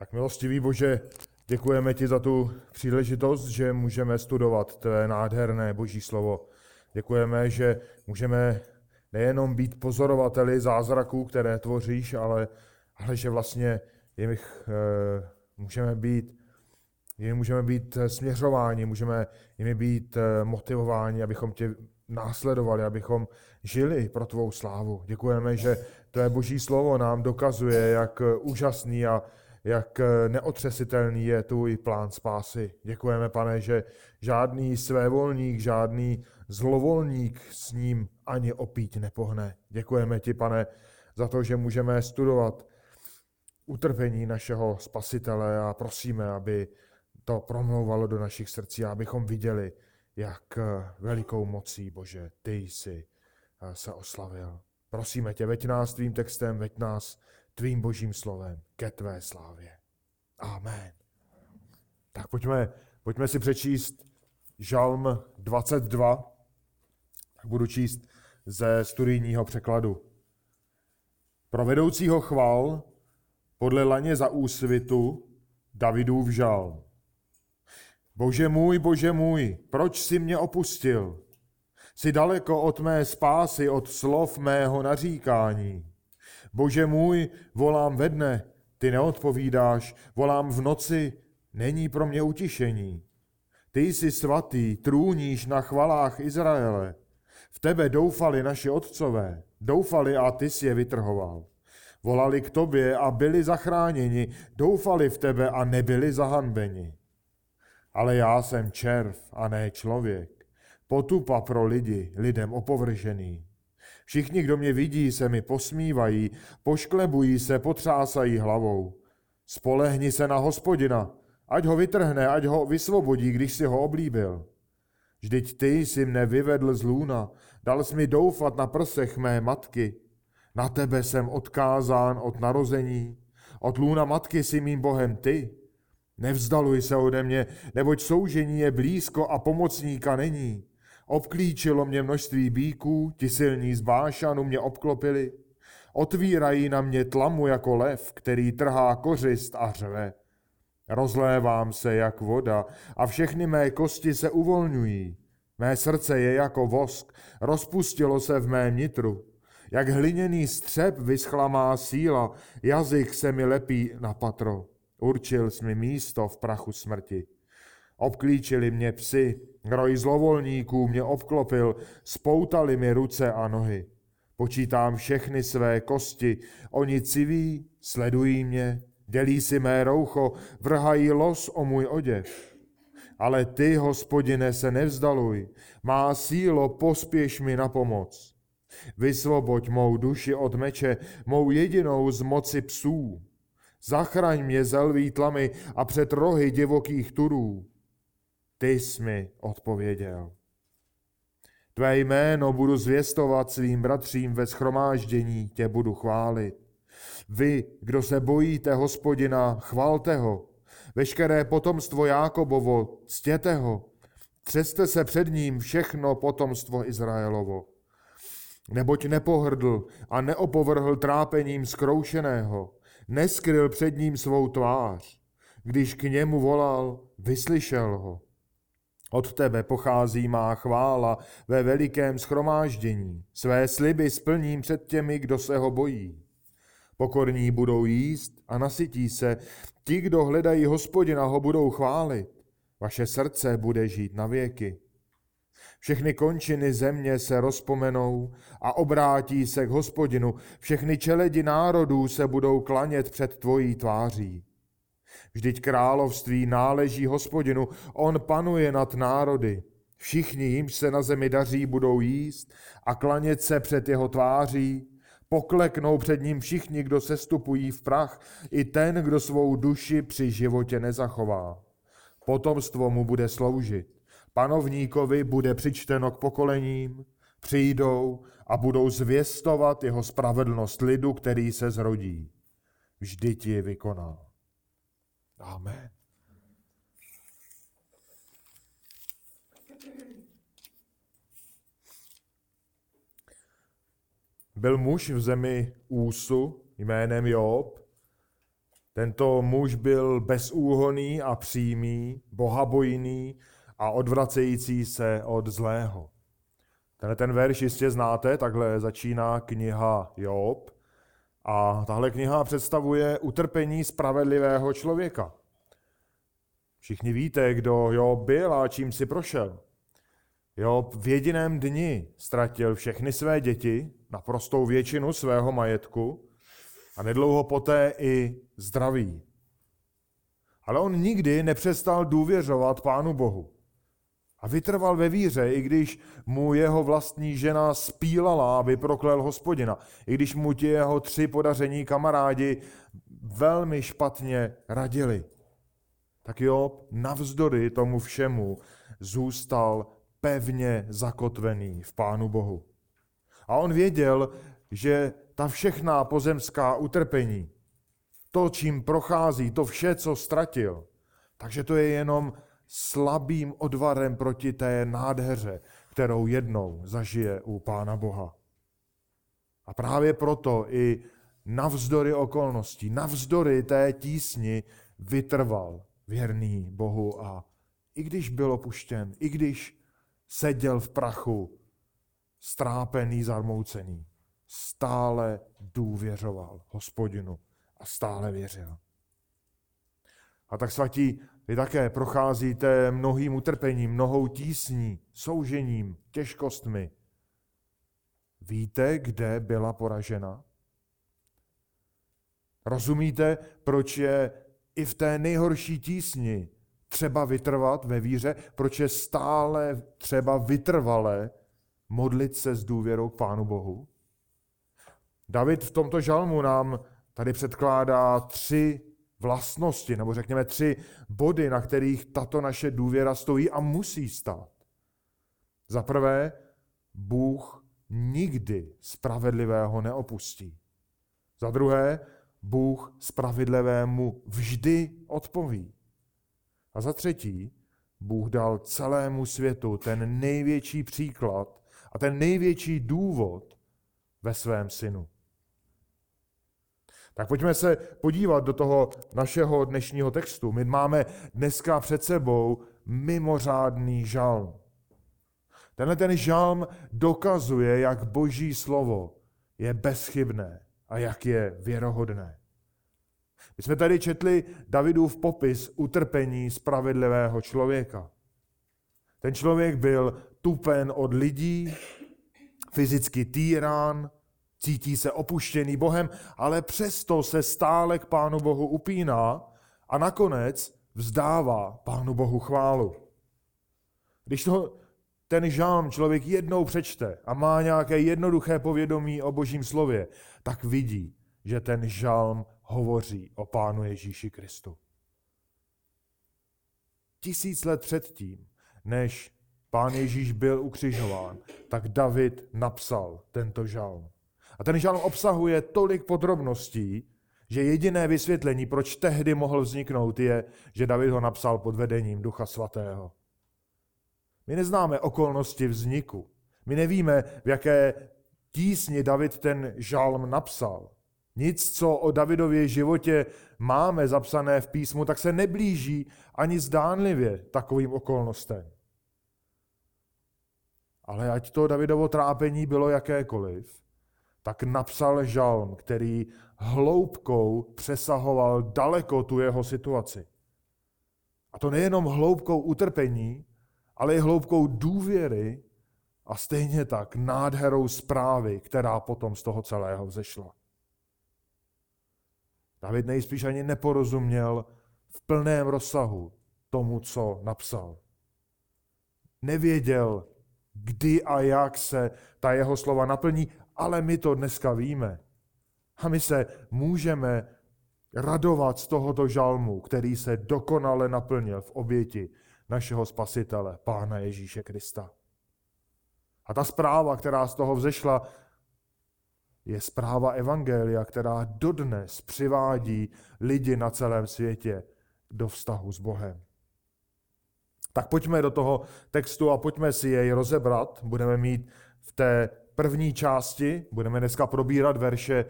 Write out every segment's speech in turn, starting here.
Tak milostivý Bože, děkujeme ti za tu příležitost, že můžeme studovat tvé nádherné Boží slovo. Děkujeme, že můžeme nejenom být pozorovateli zázraků, které tvoříš, ale, ale že vlastně jich e, můžeme být jimi můžeme být směřováni, můžeme jimi být eh, motivováni, abychom tě následovali, abychom žili pro tvou slávu. Děkujeme, že tvé boží slovo nám dokazuje, jak úžasný a jak neotřesitelný je tvůj plán spásy. Děkujeme, pane, že žádný svévolník, žádný zlovolník s ním ani opít nepohne. Děkujeme ti, pane, za to, že můžeme studovat utrpení našeho spasitele a prosíme, aby to promlouvalo do našich srdcí, abychom viděli, jak velikou mocí, Bože, ty jsi eh, se oslavil. Prosíme tě, veď nás tvým textem, veď nás tvým božím slovem ke tvé slávě. Amen. Tak pojďme, pojďme si přečíst Žalm 22. Budu číst ze studijního překladu. Pro vedoucího chval podle laně za úsvitu Davidův žal. Bože můj, bože můj, proč jsi mě opustil? Jsi daleko od mé spásy, od slov mého naříkání. Bože můj, volám ve dne, ty neodpovídáš, volám v noci, není pro mě utišení. Ty jsi svatý, trůníš na chvalách Izraele. V tebe doufali naši otcové, doufali a ty jsi je vytrhoval. Volali k tobě a byli zachráněni, doufali v tebe a nebyli zahanbeni. Ale já jsem červ a ne člověk. Potupa pro lidi, lidem opovržený. Všichni, kdo mě vidí, se mi posmívají, pošklebují se, potřásají hlavou. Spolehni se na hospodina, ať ho vytrhne, ať ho vysvobodí, když si ho oblíbil. Vždyť ty jsi mne vyvedl z lůna, dal jsi mi doufat na prsech mé matky. Na tebe jsem odkázán od narození, od lůna matky si mým Bohem ty. Nevzdaluj se ode mě, neboť soužení je blízko a pomocníka není. Obklíčilo mě množství bíků, ti silní z Bášanu mě obklopili. Otvírají na mě tlamu jako lev, který trhá kořist a řve. Rozlévám se jak voda a všechny mé kosti se uvolňují. Mé srdce je jako vosk, rozpustilo se v mém nitru. Jak hliněný střep vyschla má síla, jazyk se mi lepí na patro. Určil jsi mi místo v prachu smrti. Obklíčili mě psy, roj zlovolníků mě obklopil, spoutali mi ruce a nohy. Počítám všechny své kosti, oni civí, sledují mě, dělí si mé roucho, vrhají los o můj oděv. Ale ty, hospodine, se nevzdaluj, má sílo, pospěš mi na pomoc. Vysvoboď mou duši od meče, mou jedinou z moci psů. Zachraň mě ze lví tlamy a před rohy divokých turů. Ty jsi mi odpověděl. Tvé jméno budu zvěstovat svým bratřím ve schromáždění, tě budu chválit. Vy, kdo se bojíte hospodina, chvalte ho. Veškeré potomstvo Jákobovo, ctěte ho. Třeste se před ním všechno potomstvo Izraelovo. Neboť nepohrdl a neopovrhl trápením zkroušeného, neskryl před ním svou tvář. Když k němu volal, vyslyšel ho. Od tebe pochází má chvála ve velikém schromáždění. Své sliby splním před těmi, kdo se ho bojí. Pokorní budou jíst a nasytí se. Ti, kdo hledají hospodina, ho budou chválit. Vaše srdce bude žít na věky. Všechny končiny země se rozpomenou a obrátí se k hospodinu. Všechny čeledi národů se budou klanět před tvojí tváří. Vždyť království náleží hospodinu, on panuje nad národy. Všichni, jimž se na zemi daří, budou jíst a klanět se před jeho tváří. Pokleknou před ním všichni, kdo se stupují v prach, i ten, kdo svou duši při životě nezachová. Potomstvo mu bude sloužit. Panovníkovi bude přičteno k pokolením, přijdou a budou zvěstovat jeho spravedlnost lidu, který se zrodí. Vždyť ji vykonal. Amen. Byl muž v zemi Úsu jménem Job, Tento muž byl bezúhoný a přímý, bohabojný a odvracející se od zlého. Tenhle ten verš jistě znáte, takhle začíná kniha Job. A tahle kniha představuje utrpení spravedlivého člověka. Všichni víte, kdo Job byl a čím si prošel. Job v jediném dni ztratil všechny své děti, naprostou většinu svého majetku a nedlouho poté i zdraví. Ale on nikdy nepřestal důvěřovat Pánu Bohu. A vytrval ve víře, i když mu jeho vlastní žena spílala, aby proklel hospodina. I když mu ti jeho tři podaření kamarádi velmi špatně radili. Tak Job navzdory tomu všemu zůstal pevně zakotvený v Pánu Bohu. A on věděl, že ta všechná pozemská utrpení, to, čím prochází, to vše, co ztratil, takže to je jenom slabým odvarem proti té nádheře, kterou jednou zažije u Pána Boha. A právě proto i navzdory okolností, navzdory té tísni vytrval věrný Bohu a i když byl opuštěn, i když seděl v prachu, strápený, zarmoucený, stále důvěřoval hospodinu a stále věřil. A tak svatí, vy také procházíte mnohým utrpením, mnohou tísní, soužením, těžkostmi. Víte, kde byla poražena? Rozumíte, proč je i v té nejhorší tísni třeba vytrvat ve víře, proč je stále třeba vytrvale modlit se s důvěrou k Pánu Bohu? David v tomto žalmu nám tady předkládá tři vlastnosti, nebo řekněme tři body, na kterých tato naše důvěra stojí a musí stát. Za prvé, Bůh nikdy spravedlivého neopustí. Za druhé, Bůh spravedlivému vždy odpoví. A za třetí, Bůh dal celému světu ten největší příklad a ten největší důvod ve svém synu. Tak pojďme se podívat do toho našeho dnešního textu. My máme dneska před sebou mimořádný žalm. Tenhle ten žalm dokazuje, jak boží slovo je bezchybné a jak je věrohodné. My jsme tady četli Davidův popis utrpení spravedlivého člověka. Ten člověk byl tupen od lidí, fyzicky týrán, cítí se opuštěný Bohem, ale přesto se stále k Pánu Bohu upíná a nakonec vzdává Pánu Bohu chválu. Když to ten žálm člověk jednou přečte a má nějaké jednoduché povědomí o božím slově, tak vidí, že ten žálm hovoří o Pánu Ježíši Kristu. Tisíc let předtím, než Pán Ježíš byl ukřižován, tak David napsal tento žalm. A ten žalm obsahuje tolik podrobností, že jediné vysvětlení, proč tehdy mohl vzniknout, je, že David ho napsal pod vedením Ducha Svatého. My neznáme okolnosti vzniku. My nevíme, v jaké tísni David ten žalm napsal. Nic, co o Davidově životě máme zapsané v písmu, tak se neblíží ani zdánlivě takovým okolnostem. Ale ať to Davidovo trápení bylo jakékoliv, tak napsal žalm, který hloubkou přesahoval daleko tu jeho situaci. A to nejenom hloubkou utrpení, ale i hloubkou důvěry a stejně tak nádherou zprávy, která potom z toho celého vzešla. David nejspíš ani neporozuměl v plném rozsahu tomu, co napsal. Nevěděl, kdy a jak se ta jeho slova naplní, ale my to dneska víme. A my se můžeme radovat z tohoto žalmu, který se dokonale naplnil v oběti našeho spasitele, Pána Ježíše Krista. A ta zpráva, která z toho vzešla, je zpráva Evangelia, která dodnes přivádí lidi na celém světě do vztahu s Bohem. Tak pojďme do toho textu a pojďme si jej rozebrat. Budeme mít v té první části, budeme dneska probírat verše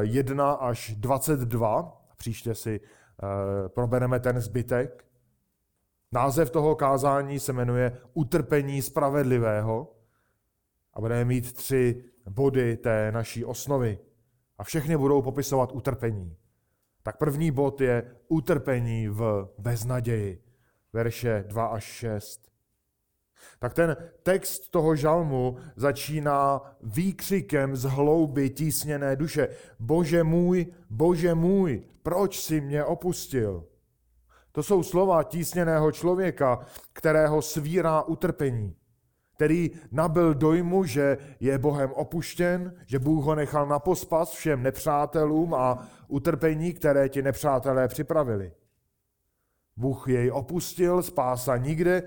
1 eh, až 22. Příště si uh, probereme ten zbytek. Název toho kázání se jmenuje Utrpení spravedlivého a budeme mít tři body té naší osnovy. A všechny budou popisovat utrpení. Tak první bod je utrpení v beznaději, verše 2 až 6. Tak ten text toho žalmu začíná výkřikem z hlouby tísněné duše. Bože můj, bože můj, proč si mě opustil? To jsou slova tísněného člověka, kterého svírá utrpení, který nabil dojmu, že je Bohem opuštěn, že Bůh ho nechal na pospas všem nepřátelům a utrpení, které ti nepřátelé připravili. Bůh jej opustil, spása nikde,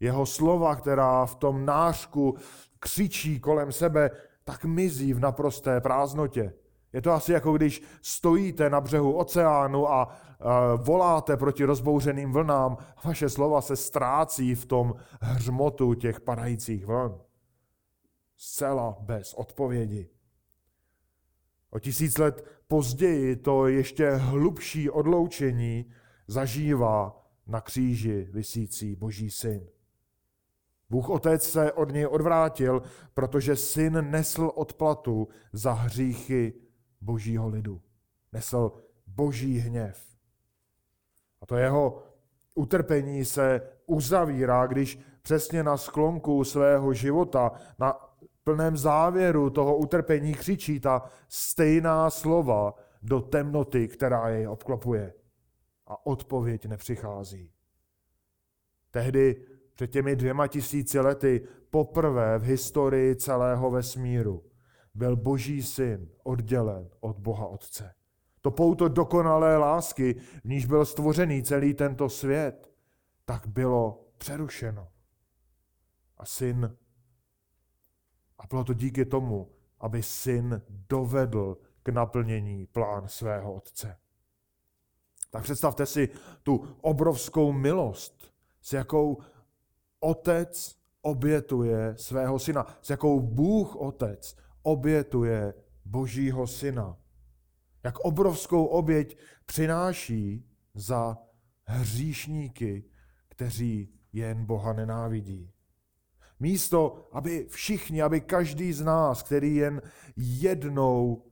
jeho slova, která v tom nářku křičí kolem sebe, tak mizí v naprosté prázdnotě. Je to asi jako když stojíte na břehu oceánu a voláte proti rozbouřeným vlnám, vaše slova se ztrácí v tom hřmotu těch padajících vln. Zcela bez odpovědi. O tisíc let později to ještě hlubší odloučení zažívá na kříži visící Boží syn. Bůh Otec se od něj odvrátil, protože syn nesl odplatu za hříchy božího lidu. Nesl boží hněv. A to jeho utrpení se uzavírá, když přesně na sklonku svého života, na plném závěru toho utrpení křičí ta stejná slova do temnoty, která jej obklopuje. A odpověď nepřichází. Tehdy před těmi dvěma tisíci lety poprvé v historii celého vesmíru byl Boží syn oddělen od Boha Otce. To pouto dokonalé lásky, v níž byl stvořený celý tento svět, tak bylo přerušeno. A syn, a bylo to díky tomu, aby syn dovedl k naplnění plán svého otce. Tak představte si tu obrovskou milost, s jakou otec obětuje svého syna, s jakou Bůh otec obětuje božího syna. Jak obrovskou oběť přináší za hříšníky, kteří jen Boha nenávidí. Místo, aby všichni, aby každý z nás, který jen jednou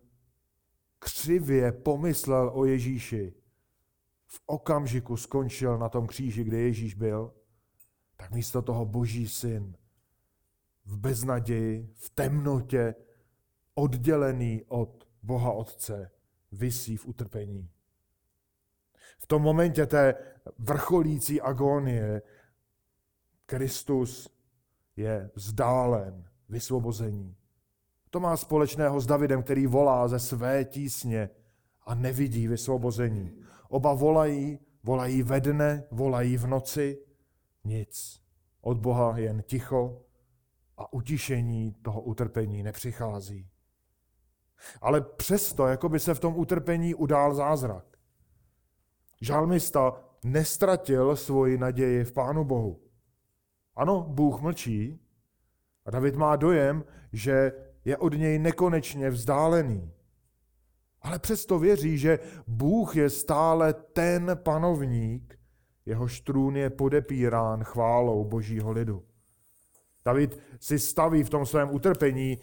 křivě pomyslel o Ježíši, v okamžiku skončil na tom kříži, kde Ježíš byl, tak místo toho boží syn v beznaději, v temnotě, oddělený od Boha Otce, visí v utrpení. V tom momentě té vrcholící agónie Kristus je vzdálen vysvobození. To má společného s Davidem, který volá ze své tísně a nevidí vysvobození. Oba volají, volají ve dne, volají v noci, nic. Od Boha jen ticho a utišení toho utrpení nepřichází. Ale přesto, jako by se v tom utrpení udál zázrak. Žalmista nestratil svoji naději v Pánu Bohu. Ano, Bůh mlčí a David má dojem, že je od něj nekonečně vzdálený. Ale přesto věří, že Bůh je stále ten panovník, jeho trůn je podepírán chválou božího lidu. David si staví v tom svém utrpení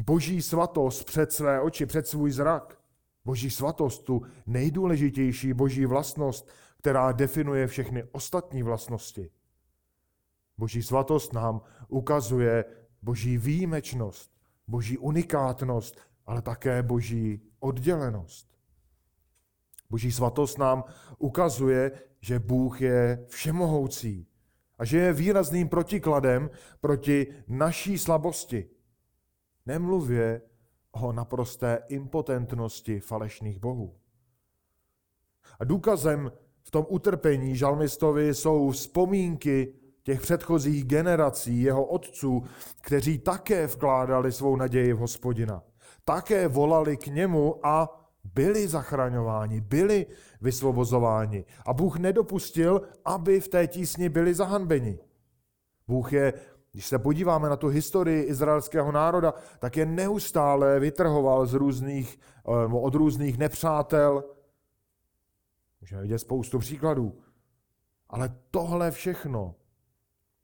boží svatost před své oči, před svůj zrak. Boží svatost, tu nejdůležitější boží vlastnost, která definuje všechny ostatní vlastnosti. Boží svatost nám ukazuje boží výjimečnost, boží unikátnost, ale také boží oddělenost. Boží svatost nám ukazuje, že Bůh je všemohoucí a že je výrazným protikladem proti naší slabosti. Nemluvě o naprosté impotentnosti falešných bohů. A důkazem v tom utrpení žalmistovi jsou vzpomínky těch předchozích generací jeho otců, kteří také vkládali svou naději v hospodina. Také volali k němu a byli zachraňováni, byli vysvobozováni. A Bůh nedopustil, aby v té tísni byli zahanbeni. Bůh je, když se podíváme na tu historii izraelského národa, tak je neustále vytrhoval z různých, eh, od různých nepřátel, Můžeme vidět spoustu příkladů. Ale tohle všechno,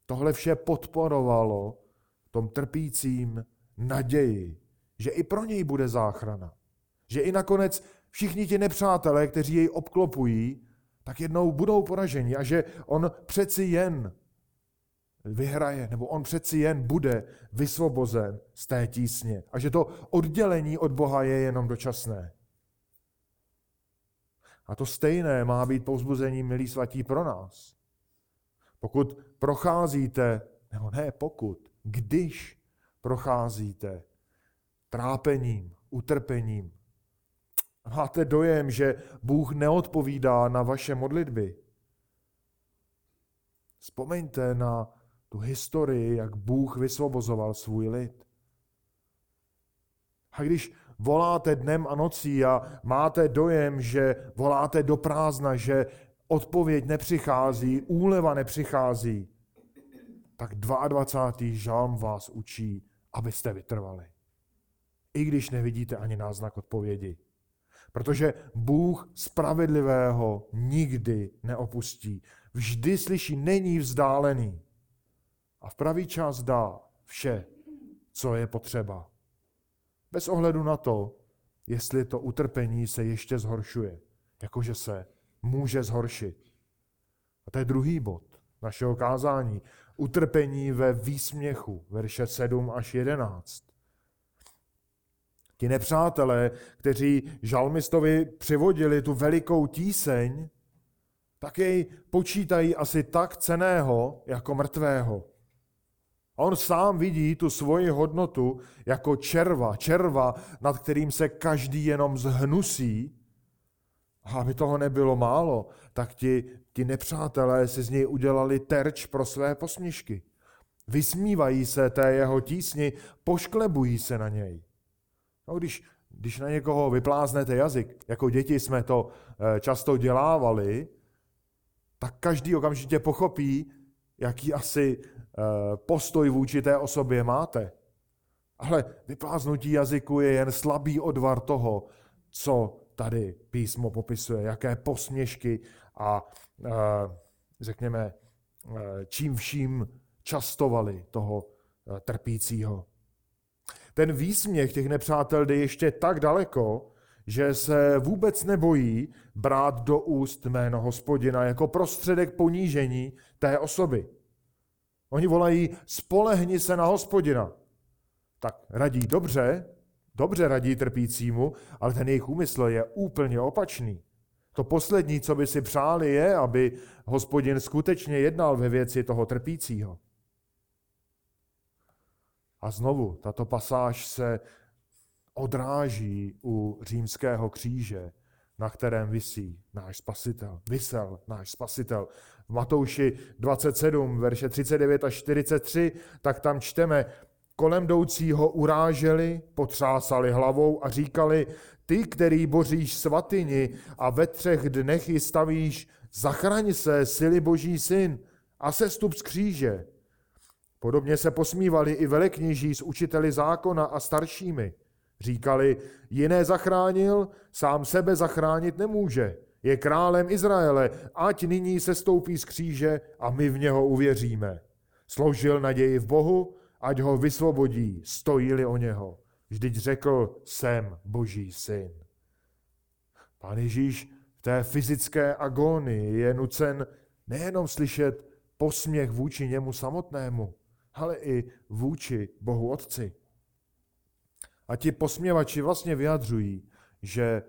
tohle vše podporovalo tom trpícím naději, že i pro něj bude záchrana. Že i nakonec všichni ti nepřátelé, kteří jej obklopují, tak jednou budou poraženi a že on přeci jen vyhraje, nebo on přeci jen bude vysvobozen z té tísně. A že to oddělení od Boha je jenom dočasné. A to stejné má být pouzbuzení, milí svatí, pro nás. Pokud procházíte, nebo ne pokud, když procházíte trápením, utrpením, máte dojem, že Bůh neodpovídá na vaše modlitby, vzpomeňte na tu historii, jak Bůh vysvobozoval svůj lid. A když voláte dnem a nocí a máte dojem, že voláte do prázdna, že odpověď nepřichází, úleva nepřichází, tak 22. žalm vás učí, abyste vytrvali. I když nevidíte ani náznak odpovědi. Protože Bůh spravedlivého nikdy neopustí. Vždy slyší, není vzdálený. A v pravý čas dá vše, co je potřeba. Bez ohledu na to, jestli to utrpení se ještě zhoršuje. Jakože se může zhoršit. A to je druhý bod našeho kázání. Utrpení ve výsměchu, verše 7 až 11. Ti nepřátelé, kteří žalmistovi přivodili tu velikou tíseň, tak jej počítají asi tak ceného jako mrtvého. A on sám vidí tu svoji hodnotu jako červa, červa, nad kterým se každý jenom zhnusí. A aby toho nebylo málo, tak ti, ti nepřátelé si z něj udělali terč pro své posměšky. Vysmívají se té jeho tísni, pošklebují se na něj. No, když, když na někoho vypláznete jazyk, jako děti jsme to eh, často dělávali, tak každý okamžitě pochopí, jaký asi Eh, postoj vůči té osobě máte. Ale vypláznutí jazyku je jen slabý odvar toho, co tady písmo popisuje, jaké posměšky a eh, řekněme, čím vším častovali toho trpícího. Ten výsměch těch nepřátel jde ještě tak daleko, že se vůbec nebojí brát do úst jméno hospodina jako prostředek ponížení té osoby. Oni volají, spolehni se na hospodina. Tak radí dobře, dobře radí trpícímu, ale ten jejich úmysl je úplně opačný. To poslední, co by si přáli, je, aby hospodin skutečně jednal ve věci toho trpícího. A znovu, tato pasáž se odráží u římského kříže, na kterém visí náš spasitel. Vysel náš spasitel. V Matouši 27, verše 39 až 43, tak tam čteme, kolem jdoucího uráželi, potřásali hlavou a říkali, ty, který boříš svatyni a ve třech dnech ji stavíš, zachraň se, sily boží syn, a se stup z kříže. Podobně se posmívali i velekněží s učiteli zákona a staršími. Říkali, jiné zachránil, sám sebe zachránit nemůže. Je králem Izraele, ať nyní se stoupí z kříže a my v něho uvěříme. Složil naději v Bohu, ať ho vysvobodí, stojí-li o něho. Vždyť řekl, jsem boží syn. Pán Ježíš v té fyzické agónii je nucen nejenom slyšet posměch vůči němu samotnému, ale i vůči Bohu Otci. A ti posměvači vlastně vyjadřují, že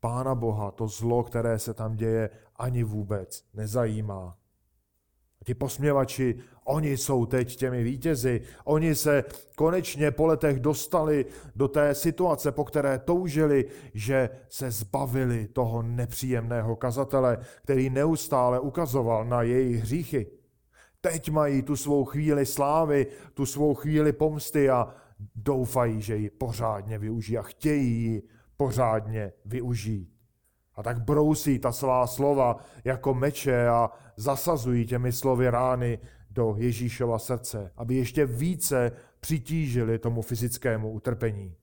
Pána Boha to zlo, které se tam děje, ani vůbec nezajímá. A ti posměvači, oni jsou teď těmi vítězi. Oni se konečně po letech dostali do té situace, po které toužili, že se zbavili toho nepříjemného kazatele, který neustále ukazoval na jejich hříchy. Teď mají tu svou chvíli slávy, tu svou chvíli pomsty a doufají, že ji pořádně využijí a chtějí ji pořádně využít. A tak brousí ta svá slova jako meče a zasazují těmi slovy rány do Ježíšova srdce, aby ještě více přitížili tomu fyzickému utrpení.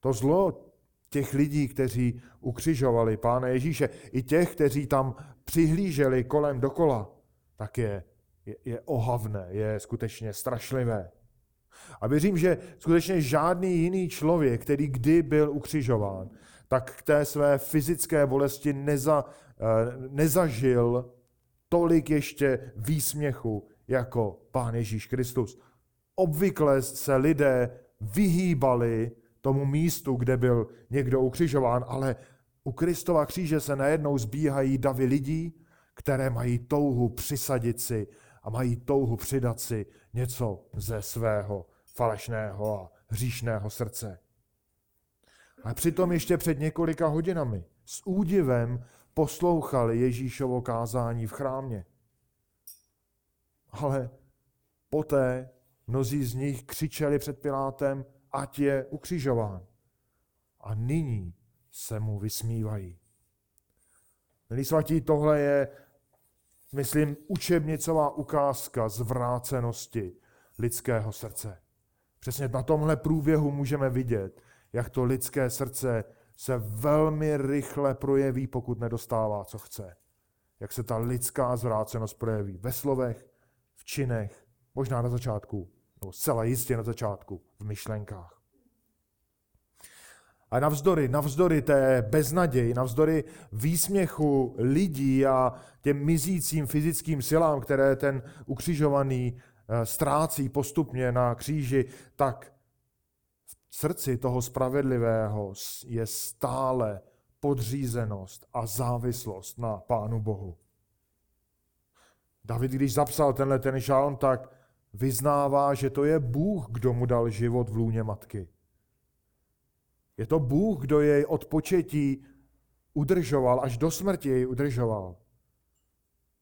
To zlo, těch lidí, kteří ukřižovali Pána Ježíše, i těch, kteří tam přihlíželi kolem dokola, tak je, je, je ohavné, je skutečně strašlivé. A věřím, že skutečně žádný jiný člověk, který kdy byl ukřižován, tak k té své fyzické bolesti neza, eh, nezažil tolik ještě výsměchu jako Pán Ježíš Kristus. Obvykle se lidé vyhýbali tomu místu, kde byl někdo ukřižován, ale u Kristova kříže se najednou zbíhají davy lidí, které mají touhu přisadit si a mají touhu přidat si něco ze svého falešného a hříšného srdce. A přitom ještě před několika hodinami s údivem poslouchali Ježíšovo kázání v chrámě. Ale poté mnozí z nich křičeli před Pilátem, ať je ukřižován. A nyní se mu vysmívají. Milí svatí, tohle je, myslím, učebnicová ukázka zvrácenosti lidského srdce. Přesně na tomhle průběhu můžeme vidět, jak to lidské srdce se velmi rychle projeví, pokud nedostává, co chce. Jak se ta lidská zvrácenost projeví ve slovech, v činech, možná na začátku, nebo zcela jistě na začátku, v myšlenkách. A navzdory, navzdory té beznaději, navzdory výsměchu lidí a těm mizícím fyzickým silám, které ten ukřižovaný eh, ztrácí postupně na kříži, tak v srdci toho spravedlivého je stále podřízenost a závislost na Pánu Bohu. David, když zapsal tenhle ten žalm, tak vyznává, že to je Bůh, kdo mu dal život v lůně matky. Je to Bůh, kdo jej od početí udržoval, až do smrti jej udržoval.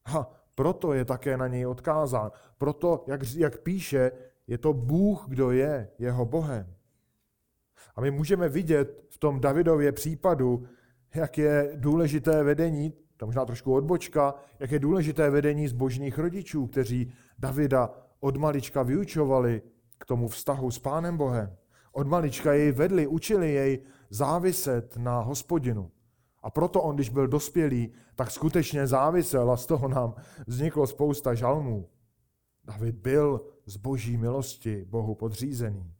A proto je také na něj odkázán. Proto, jak, jak píše, je to Bůh, kdo je jeho Bohem. A my můžeme vidět v tom Davidově případu, jak je důležité vedení, to možná trošku odbočka, jak je důležité vedení zbožných rodičů, kteří Davida od malička vyučovali k tomu vztahu s Pánem Bohem. Od malička jej vedli, učili jej záviset na hospodinu. A proto on, když byl dospělý, tak skutečně závisel a z toho nám vzniklo spousta žalmů. David byl z boží milosti Bohu podřízený.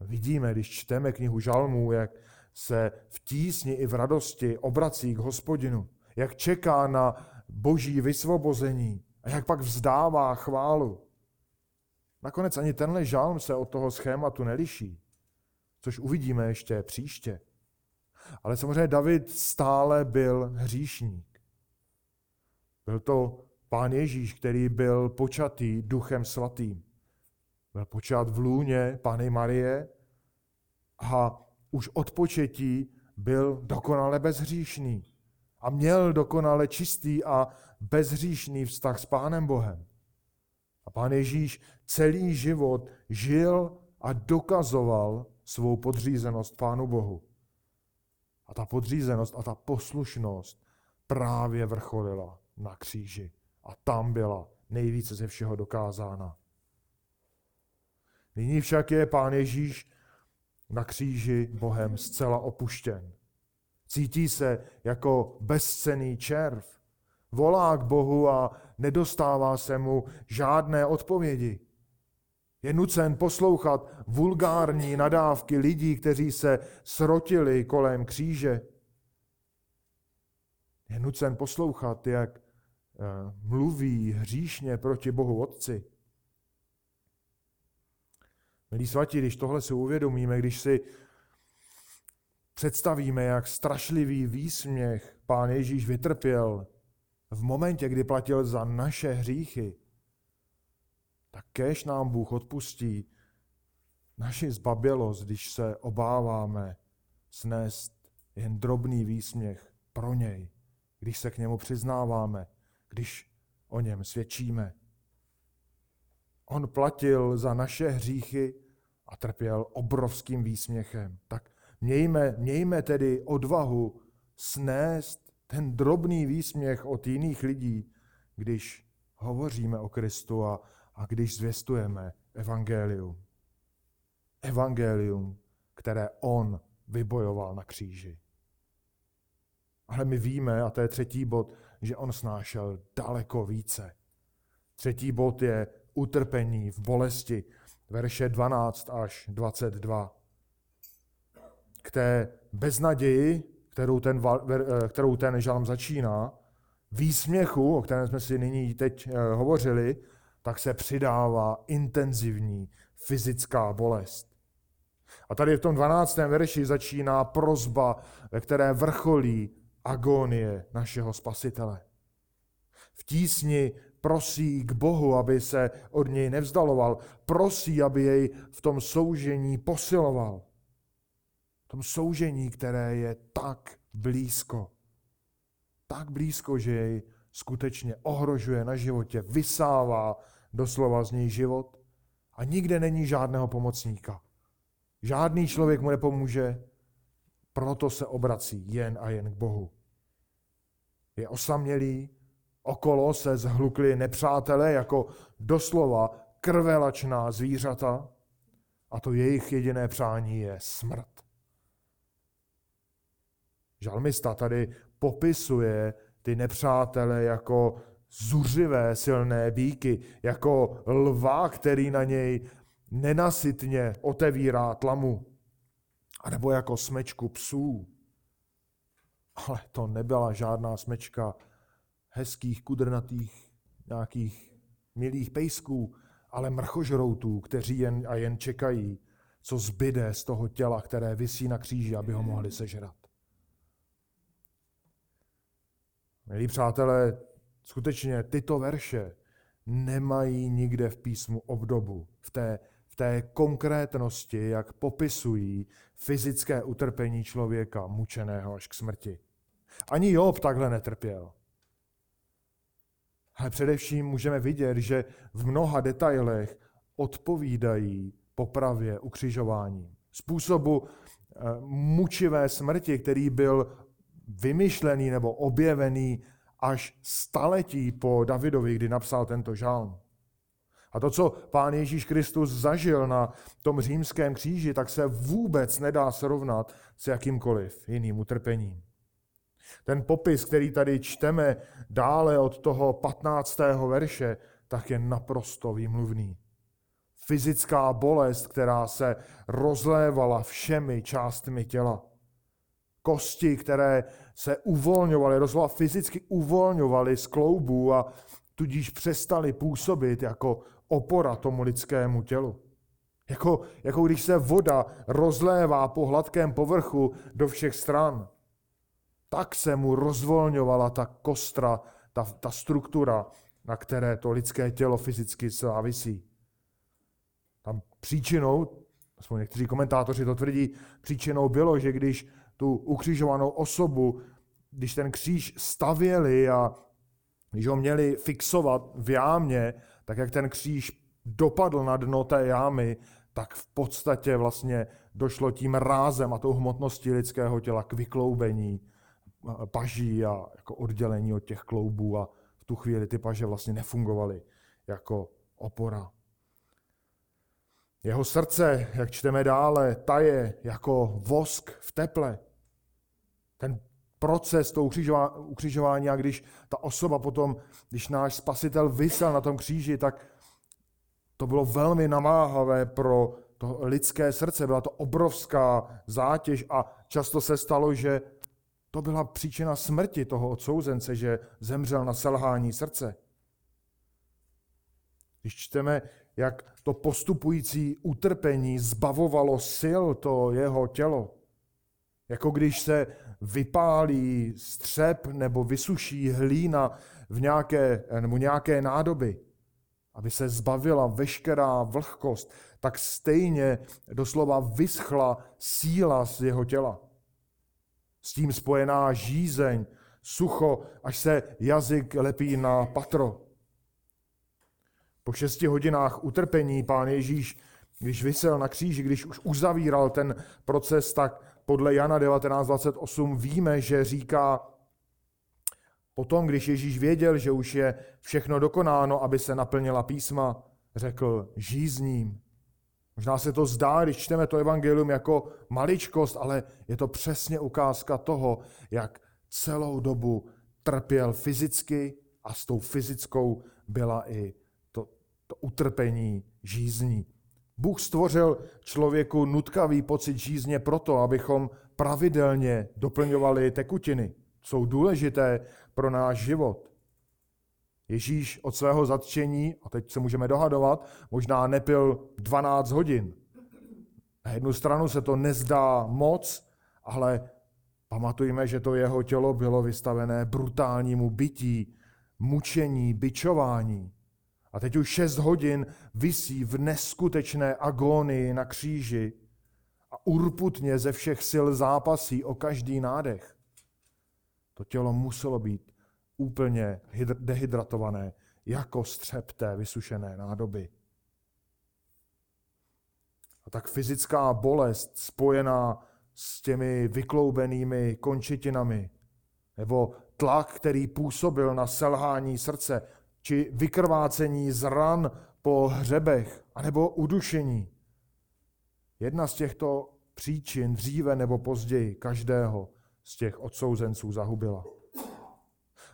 Vidíme, když čteme knihu žalmů, jak se v tísni i v radosti obrací k hospodinu, jak čeká na boží vysvobození a jak pak vzdává chválu. Nakonec ani tenhle žalm se od toho schématu neliší, což uvidíme ještě příště. Ale samozřejmě David stále byl hříšník. Byl to pán Ježíš, který byl počatý duchem svatým. Byl počat v lůně Pany Marie a už od početí byl dokonale bezhříšný a měl dokonale čistý a bezhříšný vztah s Pánem Bohem. Pán Ježíš celý život žil a dokazoval svou podřízenost Pánu Bohu. A ta podřízenost a ta poslušnost právě vrcholila na kříži. A tam byla nejvíce ze všeho dokázána. Nyní však je pán Ježíš na kříži Bohem zcela opuštěn. Cítí se jako bezcený červ. Volá k Bohu a nedostává se mu žádné odpovědi. Je nucen poslouchat vulgární nadávky lidí, kteří se srotili kolem kříže. Je nucen poslouchat, jak eh, mluví hříšně proti Bohu Otci. Milí svatí, když tohle si uvědomíme, když si představíme, jak strašlivý výsměch pán Ježíš vytrpěl v momentě, kdy platil za naše hříchy, tak kež nám Bůh odpustí naši zbabělost, když se obáváme snést jen drobný výsměch pro něj, když se k němu přiznáváme, když o něm svědčíme. On platil za naše hříchy a trpěl obrovským výsměchem. Tak mějme, mějme tedy odvahu snést ten drobný výsměch od jiných lidí, když hovoříme o Kristu a, a když zvěstujeme evangelium. Evangelium, které On vybojoval na kříži. Ale my víme, a to je třetí bod, že on snášel daleko více. Třetí bod je utrpení v bolesti, verše 12 až 22. K té beznaději, kterou ten, eh, kterou ten žalm začíná, výsměchu, o kterém jsme si nyní teď eh, hovořili, tak se přidává intenzivní fyzická bolest. A tady v tom 12. verši začíná prozba, ve které vrcholí agonie našeho spasitele. V tísni prosí k Bohu, aby se od něj nevzdaloval. Prosí, aby jej v tom soužení posiloval. Tom soužení, které je tak blízko. Tak blízko, že jej skutečně ohrožuje na životě, vysává doslova z něj život a nikde není žádného pomocníka. Žádný člověk mu nepomůže, proto se obrací jen a jen k Bohu. Je osamělý, okolo se zhlukli nepřátelé jako doslova krvelačná zvířata a to jejich jediné přání je smrt. Žalmista tady popisuje ty nepřátele jako zuřivé silné bíky, jako lva, který na něj nenasytně otevírá tlamu, anebo jako smečku psů. Ale to nebyla žádná smečka hezkých, kudrnatých, nějakých milých pejsků, ale mrchožroutů, kteří jen a jen čekají, co zbyde z toho těla, které visí na kříži, aby ho mohli sežrat. Milí přátelé, skutečně tyto verše nemají nikde v písmu obdobu, v té, v té konkrétnosti, jak popisují fyzické utrpení člověka mučeného až k smrti. Ani Job takhle netrpěl. Ale především můžeme vidět, že v mnoha detailech odpovídají popravě, ukřižování. Způsobu eh, mučivé smrti, který byl vymyšlený nebo objevený až staletí po Davidovi, kdy napsal tento žálm. A to, co pán Ježíš Kristus zažil na tom římském kříži, tak se vůbec nedá srovnat s jakýmkoliv jiným utrpením. Ten popis, který tady čteme dále od toho 15. verše, tak je naprosto výmluvný. Fyzická bolest, která se rozlévala všemi částmi těla. Kosti, které se uvolňovaly, rozvala fyzicky uvolňovaly z kloubů a tudíž přestaly působit jako opora tomu lidskému tělu. Jako, jako když se voda rozlévá po hladkém povrchu do všech stran tak se mu rozvolňovala ta kostra, ta, ta struktura, na které to lidské tělo fyzicky závisí. Tam příčinou, aspoň někteří komentátoři to tvrdí, příčinou bylo, že když tu ukřižovanou osobu, když ten kříž stavěli a když ho měli fixovat v jámě, tak jak ten kříž dopadl na dno té jámy, tak v podstatě vlastně došlo tím rázem a tou hmotností lidského těla k vykloubení paží a jako oddělení od těch kloubů a v tu chvíli ty paže vlastně nefungovaly jako opora. Jeho srdce, jak čteme dále, taje jako vosk v teple. Ten proces to ukřižování a když ta osoba potom, když náš spasitel vysel na tom kříži, tak to bylo velmi namáhavé pro to lidské srdce. Byla to obrovská zátěž a často se stalo, že to byla příčina smrti toho odsouzence, že zemřel na selhání srdce. Když čteme, jak to postupující utrpení zbavovalo sil to jeho tělo, jako když se vypálí střep nebo vysuší hlína v nějaké, nebo nějaké nádoby, aby se zbavila veškerá vlhkost, tak stejně doslova vyschla síla z jeho těla. S tím spojená žízeň, sucho, až se jazyk lepí na patro. Po šesti hodinách utrpení pán Ježíš, když vysel na kříži, když už uzavíral ten proces, tak podle Jana 19.28 víme, že říká, potom, když Ježíš věděl, že už je všechno dokonáno, aby se naplnila písma, řekl žízním. Možná se to zdá, když čteme to evangelium jako maličkost, ale je to přesně ukázka toho, jak celou dobu trpěl fyzicky a s tou fyzickou byla i to, to utrpení žízní. Bůh stvořil člověku nutkavý pocit žízně proto, abychom pravidelně doplňovali tekutiny. Jsou důležité pro náš život. Ježíš od svého zatčení, a teď se můžeme dohadovat, možná nepil 12 hodin. Na jednu stranu se to nezdá moc, ale pamatujme, že to jeho tělo bylo vystavené brutálnímu bytí, mučení, bičování. A teď už 6 hodin visí v neskutečné agónii na kříži a urputně ze všech sil zápasí o každý nádech. To tělo muselo být úplně dehydratované, jako střep té vysušené nádoby. A tak fyzická bolest spojená s těmi vykloubenými končetinami, nebo tlak, který působil na selhání srdce, či vykrvácení z ran po hřebech, anebo udušení. Jedna z těchto příčin dříve nebo později každého z těch odsouzenců zahubila.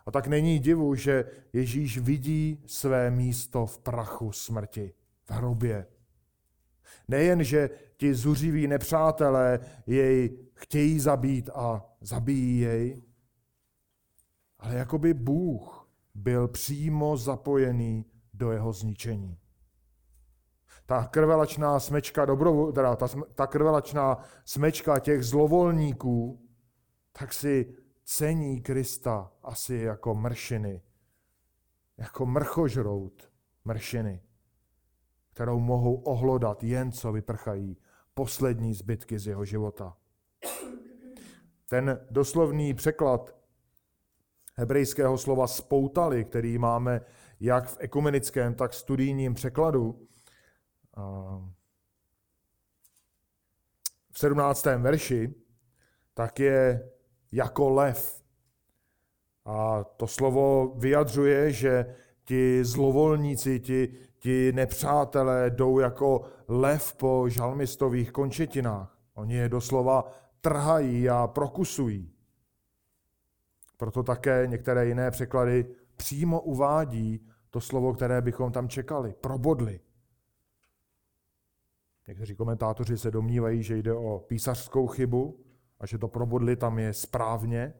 A tak není divu, že Ježíš vidí své místo v prachu smrti, v hrobě. Nejen, že ti zuřiví nepřátelé jej chtějí zabít a zabijí jej, ale jako by Bůh byl přímo zapojený do jeho zničení. Ta krvelačná smečka dobrovu, teda ta, ta krvelačná smečka těch zlovolníků, tak si cení Krista asi jako mršiny, jako mrchožrout mršiny, kterou mohou ohlodat jen co vyprchají poslední zbytky z jeho života. Ten doslovný překlad hebrejského slova spoutali, který máme jak v ekumenickém, tak studijním překladu, v 17. verši, tak je jako lev. A to slovo vyjadřuje, že ti zlovolníci, ti, ti nepřátelé jdou jako lev po žalmistových končetinách. Oni je doslova trhají a prokusují. Proto také některé jiné překlady přímo uvádí to slovo, které bychom tam čekali. Probodli. Někteří komentátoři se domnívají, že jde o písařskou chybu, a že to probodli tam je správně,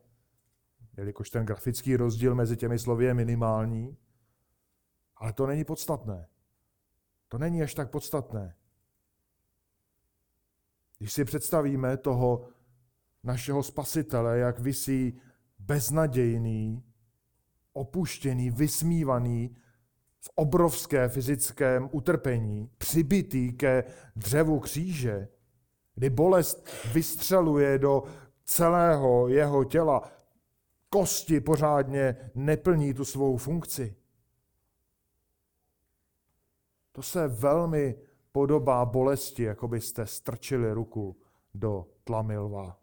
jelikož ten grafický rozdíl mezi těmi slovy je minimální, ale to není podstatné. To není až tak podstatné. Když si představíme toho našeho spasitele, jak vysí beznadějný, opuštěný, vysmívaný v obrovské fyzickém utrpení, přibitý ke dřevu kříže, kdy bolest vystřeluje do celého jeho těla, kosti pořádně neplní tu svou funkci. To se velmi podobá bolesti, jako byste strčili ruku do tlamilva.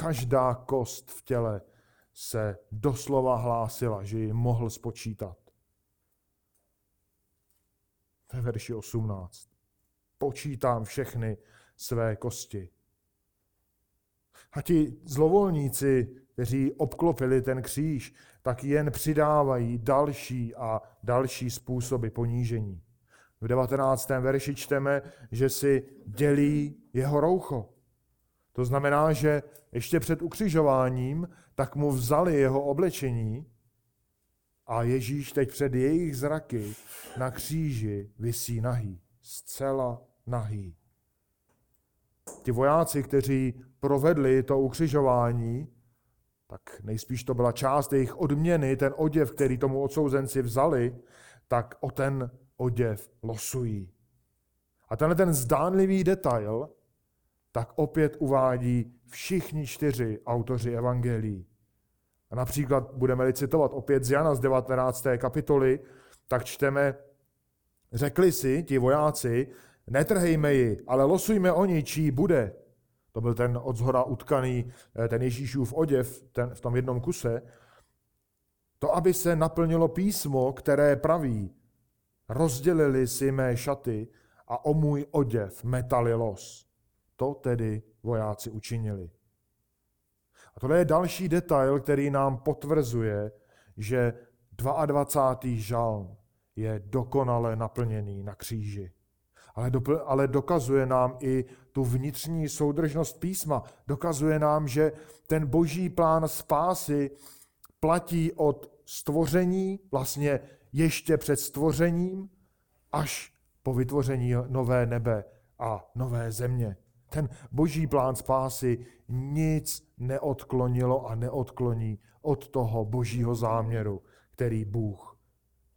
Každá kost v těle se doslova hlásila, že ji mohl spočítat. Ve verši 18 počítám všechny své kosti. A ti zlovolníci, kteří obklopili ten kříž, tak jen přidávají další a další způsoby ponížení. V 19. verši čteme, že si dělí jeho roucho. To znamená, že ještě před ukřižováním tak mu vzali jeho oblečení a Ježíš teď před jejich zraky na kříži visí nahý, zcela nahý. Ti vojáci, kteří provedli to ukřižování, tak nejspíš to byla část jejich odměny, ten oděv, který tomu odsouzenci vzali, tak o ten oděv losují. A tenhle ten zdánlivý detail tak opět uvádí všichni čtyři autoři evangelií. A například budeme-li citovat opět z Jana z 19. kapitoly, tak čteme, řekli si ti vojáci, Netrhejme ji, ale losujme o ní, čí bude. To byl ten od zhora utkaný, eh, ten Ježíšův oděv ten, v tom jednom kuse. To, aby se naplnilo písmo, které praví, Rozdělili si mé šaty a o můj oděv metali los. To tedy vojáci učinili. A tohle je další detail, který nám potvrzuje, že 22. žalm je dokonale naplněný na kříži. Ale, dopl- ale dokazuje nám i tu vnitřní soudržnost písma. Dokazuje nám, že ten boží plán spásy platí od stvoření, vlastně ještě před stvořením, až po vytvoření nové nebe a nové země. Ten boží plán spásy nic neodklonilo a neodkloní od toho božího záměru, který Bůh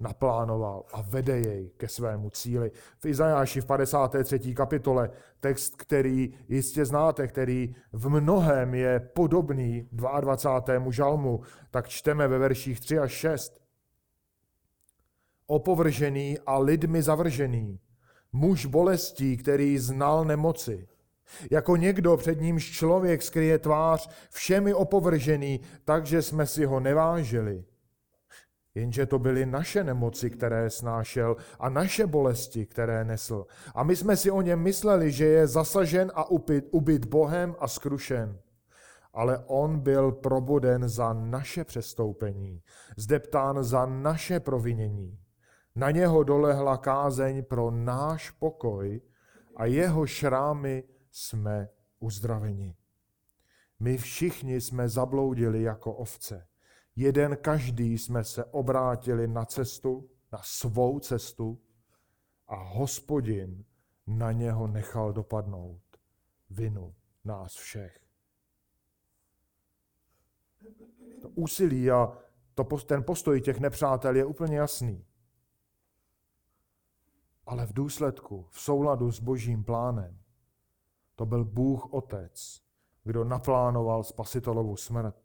naplánoval a vede jej ke svému cíli. V Izajáši v 53. kapitole, text, který jistě znáte, který v mnohem je podobný 22. žalmu, tak čteme ve verších 3 až 6. Opovržený a lidmi zavržený, muž bolestí, který znal nemoci, jako někdo, před nímž člověk skryje tvář, všemi opovržený, takže jsme si ho nevážili. Jenže to byly naše nemoci, které snášel a naše bolesti, které nesl. A my jsme si o něm mysleli, že je zasažen a ubyt, ubyt Bohem a skrušen. Ale on byl proboden za naše přestoupení, zdeptán za naše provinění. Na něho dolehla kázeň pro náš pokoj a jeho šrámy jsme uzdraveni. My všichni jsme zabloudili jako ovce. Jeden každý jsme se obrátili na cestu, na svou cestu a hospodin na něho nechal dopadnout vinu nás všech. To úsilí a to, ten postoj těch nepřátel je úplně jasný. Ale v důsledku, v souladu s božím plánem, to byl Bůh Otec, kdo naplánoval spasitelovu smrt.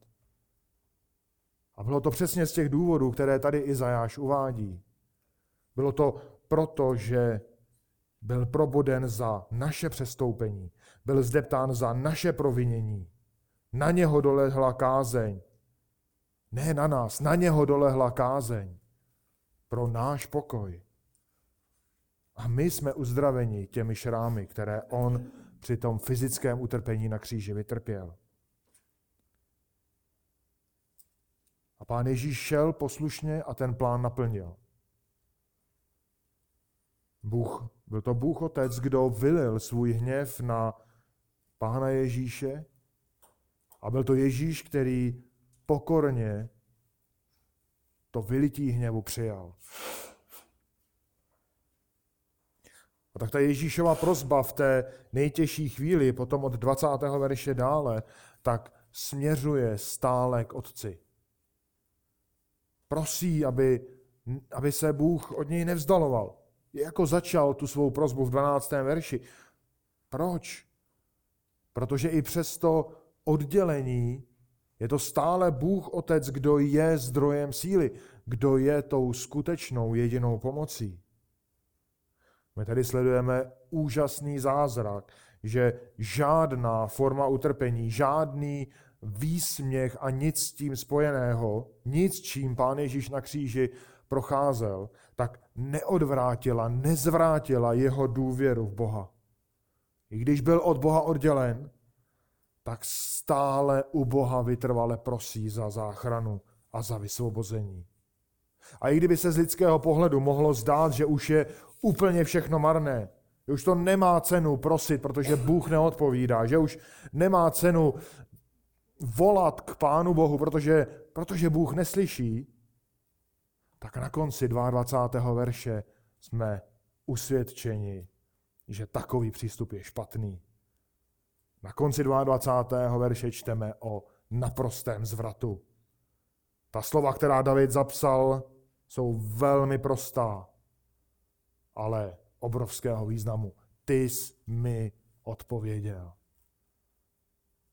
A bylo to přesně z těch důvodů, které tady Izajáš uvádí. Bylo to proto, že byl proboden za naše přestoupení, byl zdeptán za naše provinění. Na něho dolehla kázeň. Ne na nás, na něho dolehla kázeň. Pro náš pokoj. A my jsme uzdraveni těmi šrámy, které on při tom fyzickém utrpení na kříži vytrpěl. A pán Ježíš šel poslušně a ten plán naplnil. Bůh, byl to Bůh Otec, kdo vylil svůj hněv na pána Ježíše a byl to Ježíš, který pokorně to vylití hněvu přijal. A tak ta Ježíšova prozba v té nejtěžší chvíli, potom od 20. verše dále, tak směřuje stále k Otci. Prosí, aby, aby se Bůh od něj nevzdaloval. Jako začal tu svou prozbu v 12. verši. Proč? Protože i přes to oddělení je to stále Bůh Otec, kdo je zdrojem síly, kdo je tou skutečnou jedinou pomocí. My tady sledujeme úžasný zázrak, že žádná forma utrpení, žádný výsměch a nic s tím spojeného, nic, čím Pán Ježíš na kříži procházel, tak neodvrátila, nezvrátila jeho důvěru v Boha. I když byl od Boha oddělen, tak stále u Boha vytrvale prosí za záchranu a za vysvobození. A i kdyby se z lidského pohledu mohlo zdát, že už je úplně všechno marné, že už to nemá cenu prosit, protože Bůh neodpovídá, že už nemá cenu volat k Pánu Bohu, protože, protože Bůh neslyší, tak na konci 22. verše jsme usvědčeni, že takový přístup je špatný. Na konci 22. verše čteme o naprostém zvratu. Ta slova, která David zapsal, jsou velmi prostá, ale obrovského významu. Ty jsi mi odpověděl.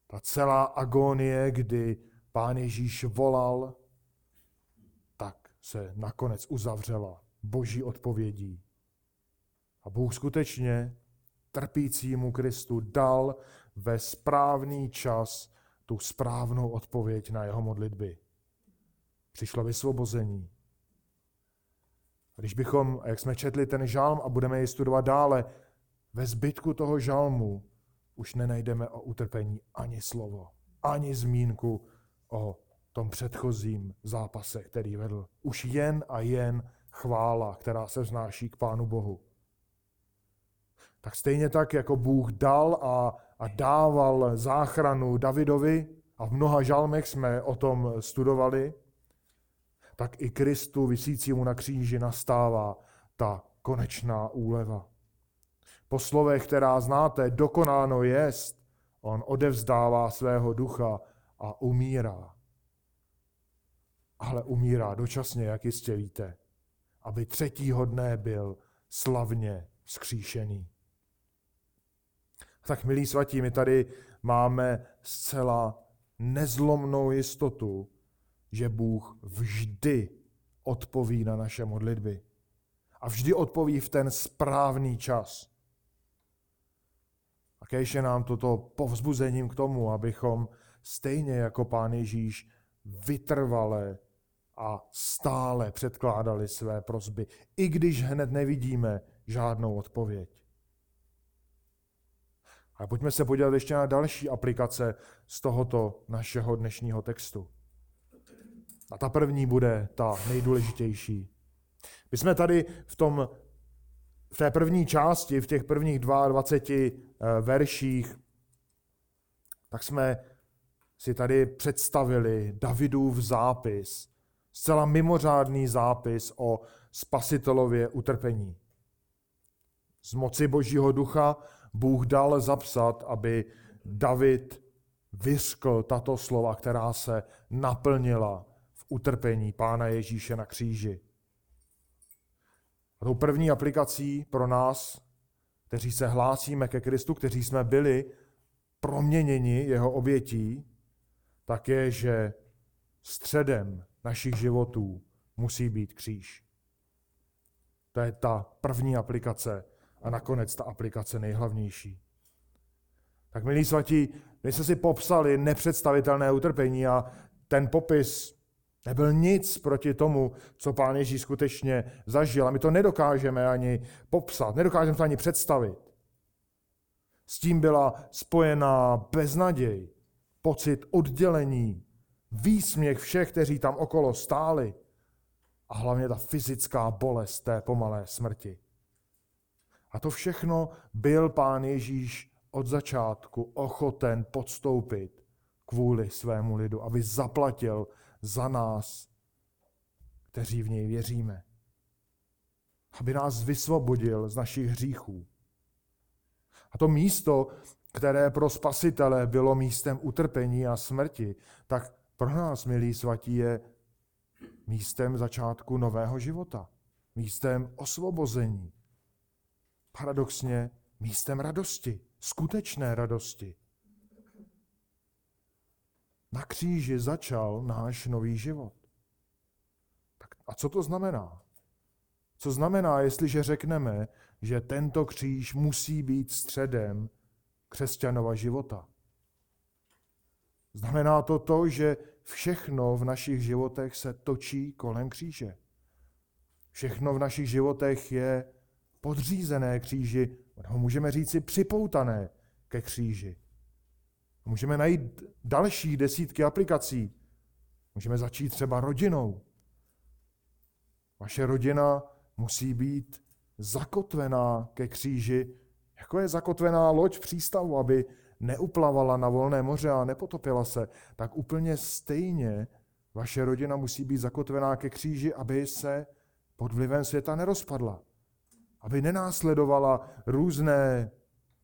Ta celá agonie, kdy pán Ježíš volal, tak se nakonec uzavřela boží odpovědí. A Bůh skutečně trpícímu Kristu dal ve správný čas tu správnou odpověď na jeho modlitby. Přišlo vysvobození. Když bychom, jak jsme četli ten žalm a budeme ji studovat dále, ve zbytku toho žalmu už nenajdeme o utrpení ani slovo, ani zmínku o tom předchozím zápase, který vedl. Už jen a jen chvála, která se vznáší k Pánu Bohu. Tak stejně tak, jako Bůh dal a, a dával záchranu Davidovi, a v mnoha žalmech jsme o tom studovali, tak i Kristu vysícímu na kříži nastává ta konečná úleva. Po slovech, která znáte, dokonáno jest, on odevzdává svého ducha a umírá. Ale umírá dočasně, jak jistě víte, aby třetího dne byl slavně vzkříšený. Tak, milí svatí, my tady máme zcela nezlomnou jistotu, že Bůh vždy odpoví na naše modlitby. A vždy odpoví v ten správný čas. A kež je nám toto povzbuzením k tomu, abychom stejně jako Pán Ježíš vytrvale a stále předkládali své prosby, i když hned nevidíme žádnou odpověď. A pojďme se podívat ještě na další aplikace z tohoto našeho dnešního textu. A ta první bude ta nejdůležitější. My jsme tady v, tom, v té první části, v těch prvních 22 eh, verších, tak jsme si tady představili Davidův zápis, zcela mimořádný zápis o spasitelově utrpení. Z moci Božího ducha Bůh dal zapsat, aby David vyskl tato slova, která se naplnila utrpení Pána Ježíše na kříži. A tou první aplikací pro nás, kteří se hlásíme ke Kristu, kteří jsme byli proměněni jeho obětí, tak je, že středem našich životů musí být kříž. To je ta první aplikace a nakonec ta aplikace nejhlavnější. Tak milí svatí, my jsme si popsali nepředstavitelné utrpení a ten popis nebyl nic proti tomu, co pán Ježíš skutečně zažil. A my to nedokážeme ani popsat, nedokážeme to ani představit. S tím byla spojená beznaděj, pocit oddělení, výsměch všech, kteří tam okolo stáli a hlavně ta fyzická bolest té pomalé smrti. A to všechno byl pán Ježíš od začátku ochoten podstoupit kvůli svému lidu, aby zaplatil za nás, kteří v něj věříme. Aby nás vysvobodil z našich hříchů. A to místo, které pro spasitele bylo místem utrpení a smrti, tak pro nás, milí svatí, je místem začátku nového života, místem osvobození paradoxně místem radosti, skutečné radosti. Na kříži začal náš nový život. Tak a co to znamená? Co znamená, jestliže řekneme, že tento kříž musí být středem křesťanova života? Znamená to to, že všechno v našich životech se točí kolem kříže. Všechno v našich životech je podřízené kříži, ho můžeme říci připoutané ke kříži. Můžeme najít další desítky aplikací. Můžeme začít třeba rodinou. Vaše rodina musí být zakotvená ke kříži, jako je zakotvená loď v přístavu, aby neuplavala na volné moře a nepotopila se, tak úplně stejně vaše rodina musí být zakotvená ke kříži, aby se pod vlivem světa nerozpadla aby nenásledovala různé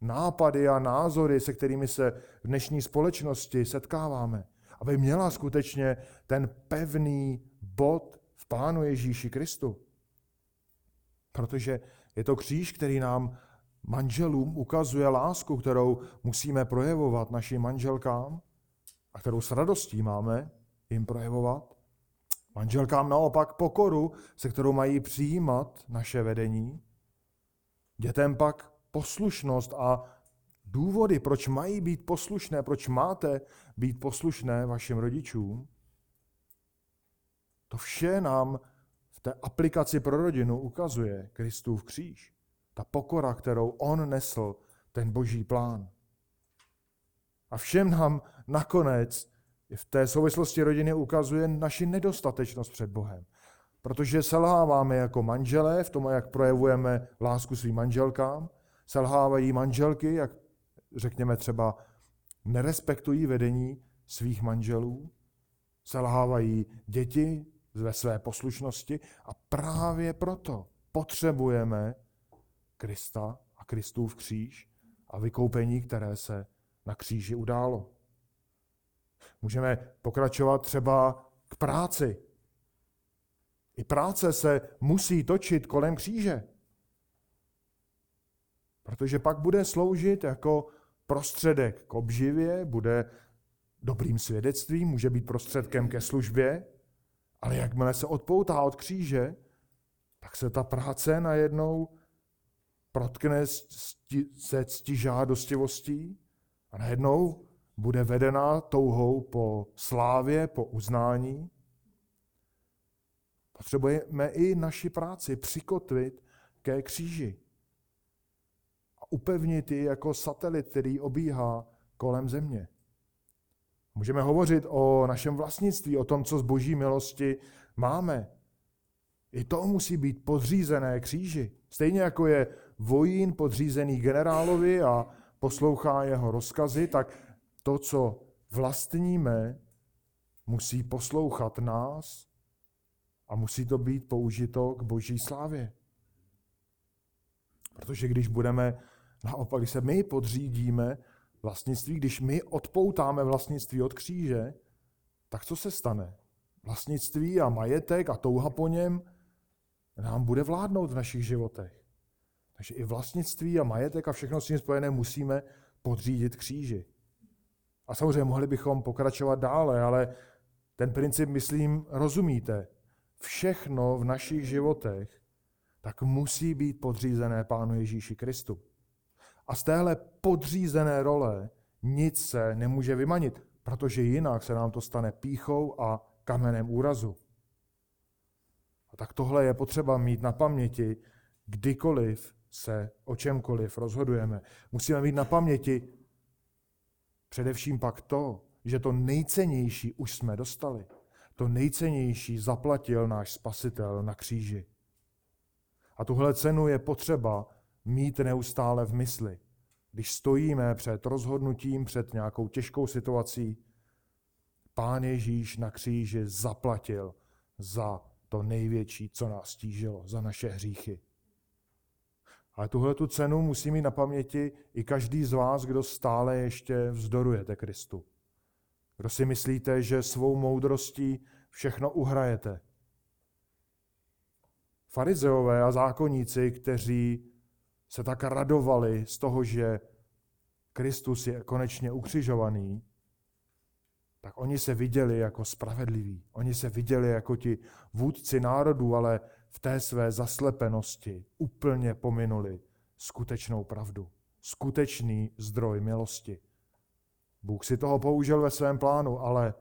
nápady a názory, se kterými se v dnešní společnosti setkáváme. Aby měla skutečně ten pevný bod v Pánu Ježíši Kristu. Protože je to kříž, který nám manželům ukazuje lásku, kterou musíme projevovat našim manželkám a kterou s radostí máme jim projevovat. Manželkám naopak pokoru, se kterou mají přijímat naše vedení. Dětem pak poslušnost a důvody, proč mají být poslušné, proč máte být poslušné vašim rodičům, to vše nám v té aplikaci pro rodinu ukazuje Kristův kříž. Ta pokora, kterou on nesl, ten boží plán. A všem nám nakonec v té souvislosti rodiny ukazuje naši nedostatečnost před Bohem. Protože selháváme jako manželé v tom, jak projevujeme lásku svým manželkám, selhávají manželky, jak řekněme třeba nerespektují vedení svých manželů, selhávají děti ve své poslušnosti a právě proto potřebujeme Krista a Kristův kříž a vykoupení, které se na kříži událo. Můžeme pokračovat třeba k práci. I práce se musí točit kolem kříže. Protože pak bude sloužit jako prostředek k obživě, bude dobrým svědectvím, může být prostředkem ke službě, ale jakmile se odpoutá od kříže, tak se ta práce najednou protkne se ctižádostivostí a najednou bude vedená touhou po slávě, po uznání. Potřebujeme i naši práci přikotvit ke kříži upevnit ji jako satelit, který obíhá kolem země. Můžeme hovořit o našem vlastnictví, o tom, co z boží milosti máme. I to musí být podřízené kříži. Stejně jako je vojín podřízený generálovi a poslouchá jeho rozkazy, tak to, co vlastníme, musí poslouchat nás a musí to být použito k boží slávě. Protože když budeme, naopak, když se my podřídíme vlastnictví, když my odpoutáme vlastnictví od kříže, tak co se stane? Vlastnictví a majetek a touha po něm nám bude vládnout v našich životech. Takže i vlastnictví a majetek a všechno s tím spojené musíme podřídit kříži. A samozřejmě mohli bychom pokračovat dále, ale ten princip, myslím, rozumíte. Všechno v našich životech tak musí být podřízené Pánu Ježíši Kristu. A z téhle podřízené role nic se nemůže vymanit, protože jinak se nám to stane píchou a kamenem úrazu. A tak tohle je potřeba mít na paměti, kdykoliv se o čemkoliv rozhodujeme. Musíme mít na paměti především pak to, že to nejcennější už jsme dostali. To nejcennější zaplatil náš spasitel na kříži. A tuhle cenu je potřeba mít neustále v mysli. Když stojíme před rozhodnutím, před nějakou těžkou situací, Pán Ježíš na kříži zaplatil za to největší, co nás stížilo, za naše hříchy. Ale tuhle tu cenu musí mít na paměti i každý z vás, kdo stále ještě vzdorujete Kristu. Kdo si myslíte, že svou moudrostí všechno uhrajete. Farizeové a zákonníci, kteří se tak radovali z toho, že Kristus je konečně ukřižovaný, tak oni se viděli jako spravedliví. Oni se viděli jako ti vůdci národů, ale v té své zaslepenosti úplně pominuli skutečnou pravdu, skutečný zdroj milosti. Bůh si toho použil ve svém plánu, ale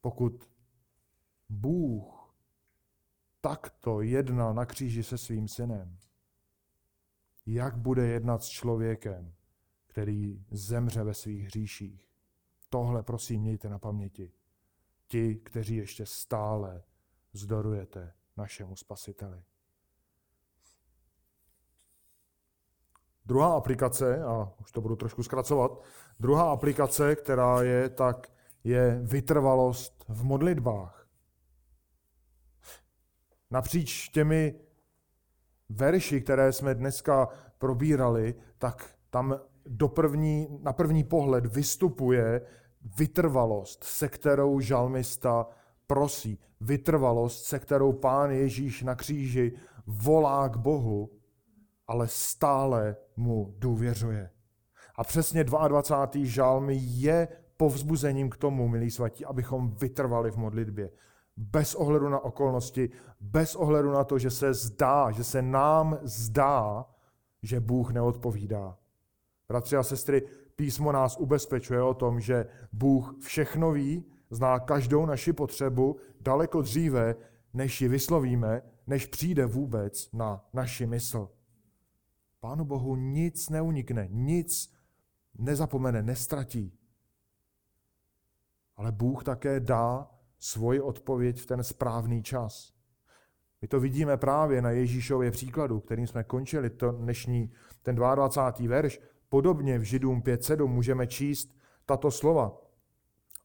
pokud Bůh takto jednal na kříži se svým synem, jak bude jednat s člověkem, který zemře ve svých hříších. Tohle prosím mějte na paměti. Ti, kteří ještě stále zdorujete našemu spasiteli. Druhá aplikace, a už to budu trošku zkracovat, druhá aplikace, která je, tak je vytrvalost v modlitbách. Napříč těmi verši, které jsme dneska probírali, tak tam do první, na první pohled vystupuje vytrvalost, se kterou žalmista prosí. Vytrvalost, se kterou pán Ježíš na kříži volá k Bohu, ale stále mu důvěřuje. A přesně 22. žalm je povzbuzením k tomu, milí svatí, abychom vytrvali v modlitbě. Bez ohledu na okolnosti, bez ohledu na to, že se zdá, že se nám zdá, že Bůh neodpovídá. Bratři a sestry, písmo nás ubezpečuje o tom, že Bůh všechno ví, zná každou naši potřebu daleko dříve, než ji vyslovíme, než přijde vůbec na naši mysl. Pánu Bohu nic neunikne, nic nezapomene, nestratí. Ale Bůh také dá svoji odpověď v ten správný čas. My to vidíme právě na Ježíšově příkladu, kterým jsme končili to dnešní, ten 22. verš. Podobně v Židům 5.7 můžeme číst tato slova.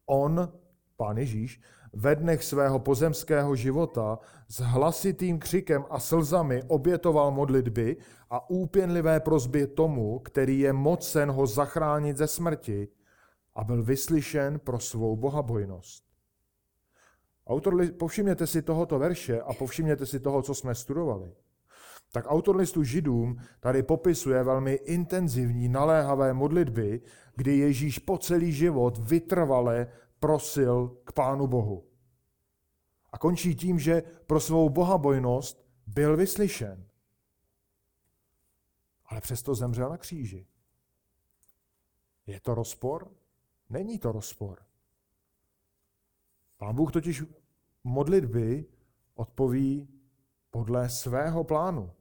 On, pán Ježíš, ve dnech svého pozemského života s hlasitým křikem a slzami obětoval modlitby a úpěnlivé prozby tomu, který je mocen ho zachránit ze smrti a byl vyslyšen pro svou bohabojnost. Autor, povšimněte si tohoto verše a povšimněte si toho, co jsme studovali. Tak autor listu Židům tady popisuje velmi intenzivní, naléhavé modlitby, kdy Ježíš po celý život vytrvale prosil k Pánu Bohu. A končí tím, že pro svou bohabojnost byl vyslyšen. Ale přesto zemřel na kříži. Je to rozpor? Není to rozpor. Pán Bůh totiž modlitby odpoví podle svého plánu.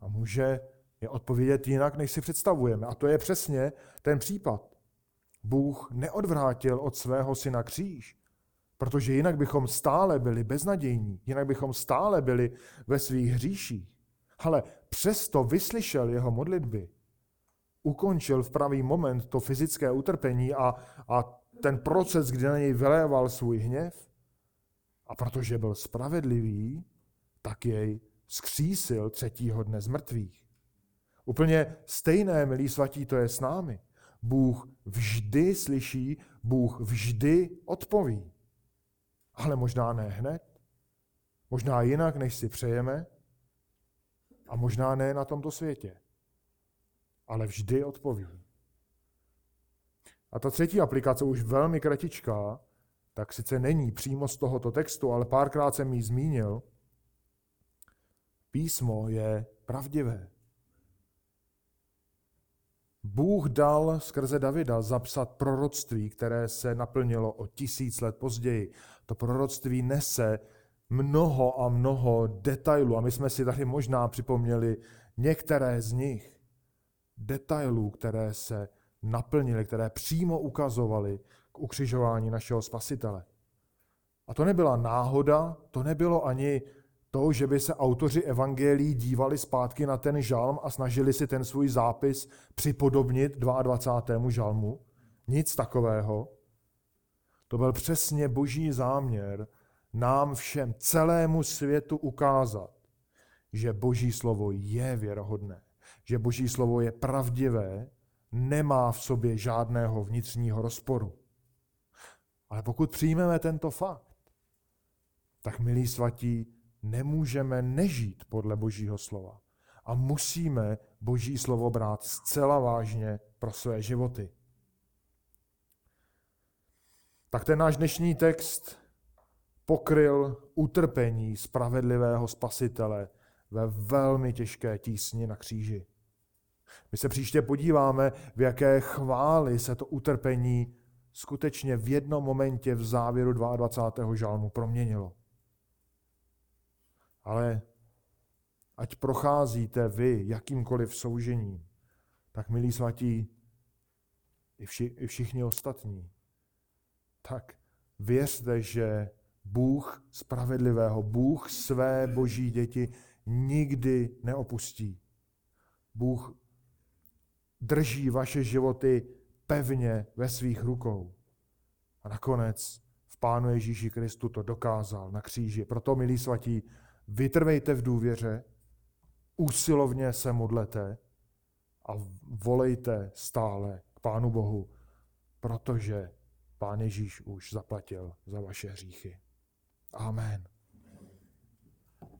A může je odpovědět jinak, než si představujeme. A to je přesně ten případ. Bůh neodvrátil od svého syna kříž, protože jinak bychom stále byli beznadějní, jinak bychom stále byli ve svých hříších. Ale přesto vyslyšel jeho modlitby. Ukončil v pravý moment to fyzické utrpení a, a ten proces, kdy na něj vyléval svůj hněv. A protože byl spravedlivý, tak jej skřísil třetího dne z mrtvých. Úplně stejné, milí svatí, to je s námi. Bůh vždy slyší, Bůh vždy odpoví. Ale možná ne hned, možná jinak, než si přejeme, a možná ne na tomto světě. Ale vždy odpoví. A ta třetí aplikace, už velmi kratičká, tak sice není přímo z tohoto textu, ale párkrát jsem ji zmínil. Písmo je pravdivé. Bůh dal skrze Davida zapsat proroctví, které se naplnilo o tisíc let později. To proroctví nese mnoho a mnoho detailů a my jsme si tady možná připomněli některé z nich. Detailů, které se naplnily, které přímo ukazovaly k ukřižování našeho spasitele. A to nebyla náhoda, to nebylo ani to, že by se autoři evangelií dívali zpátky na ten žalm a snažili si ten svůj zápis připodobnit 22. žalmu. Nic takového. To byl přesně boží záměr nám všem, celému světu ukázat, že boží slovo je věrohodné, že boží slovo je pravdivé, nemá v sobě žádného vnitřního rozporu. Ale pokud přijmeme tento fakt, tak milí svatí, nemůžeme nežít podle Božího slova. A musíme Boží slovo brát zcela vážně pro své životy. Tak ten náš dnešní text pokryl utrpení spravedlivého spasitele ve velmi těžké tísni na kříži. My se příště podíváme, v jaké chvály se to utrpení skutečně v jednom momentě v závěru 22. žalmu proměnilo. Ale ať procházíte vy jakýmkoliv soužením, tak milí svatí, i, vši, i všichni ostatní, tak věřte, že Bůh spravedlivého, Bůh své boží děti nikdy neopustí. Bůh drží vaše životy pevně ve svých rukou. A nakonec v Pánu Ježíši Kristu to dokázal na kříži. Proto, milí svatí, Vytrvejte v důvěře, úsilovně se modlete a volejte stále k Pánu Bohu, protože Pán Ježíš už zaplatil za vaše hříchy. Amen.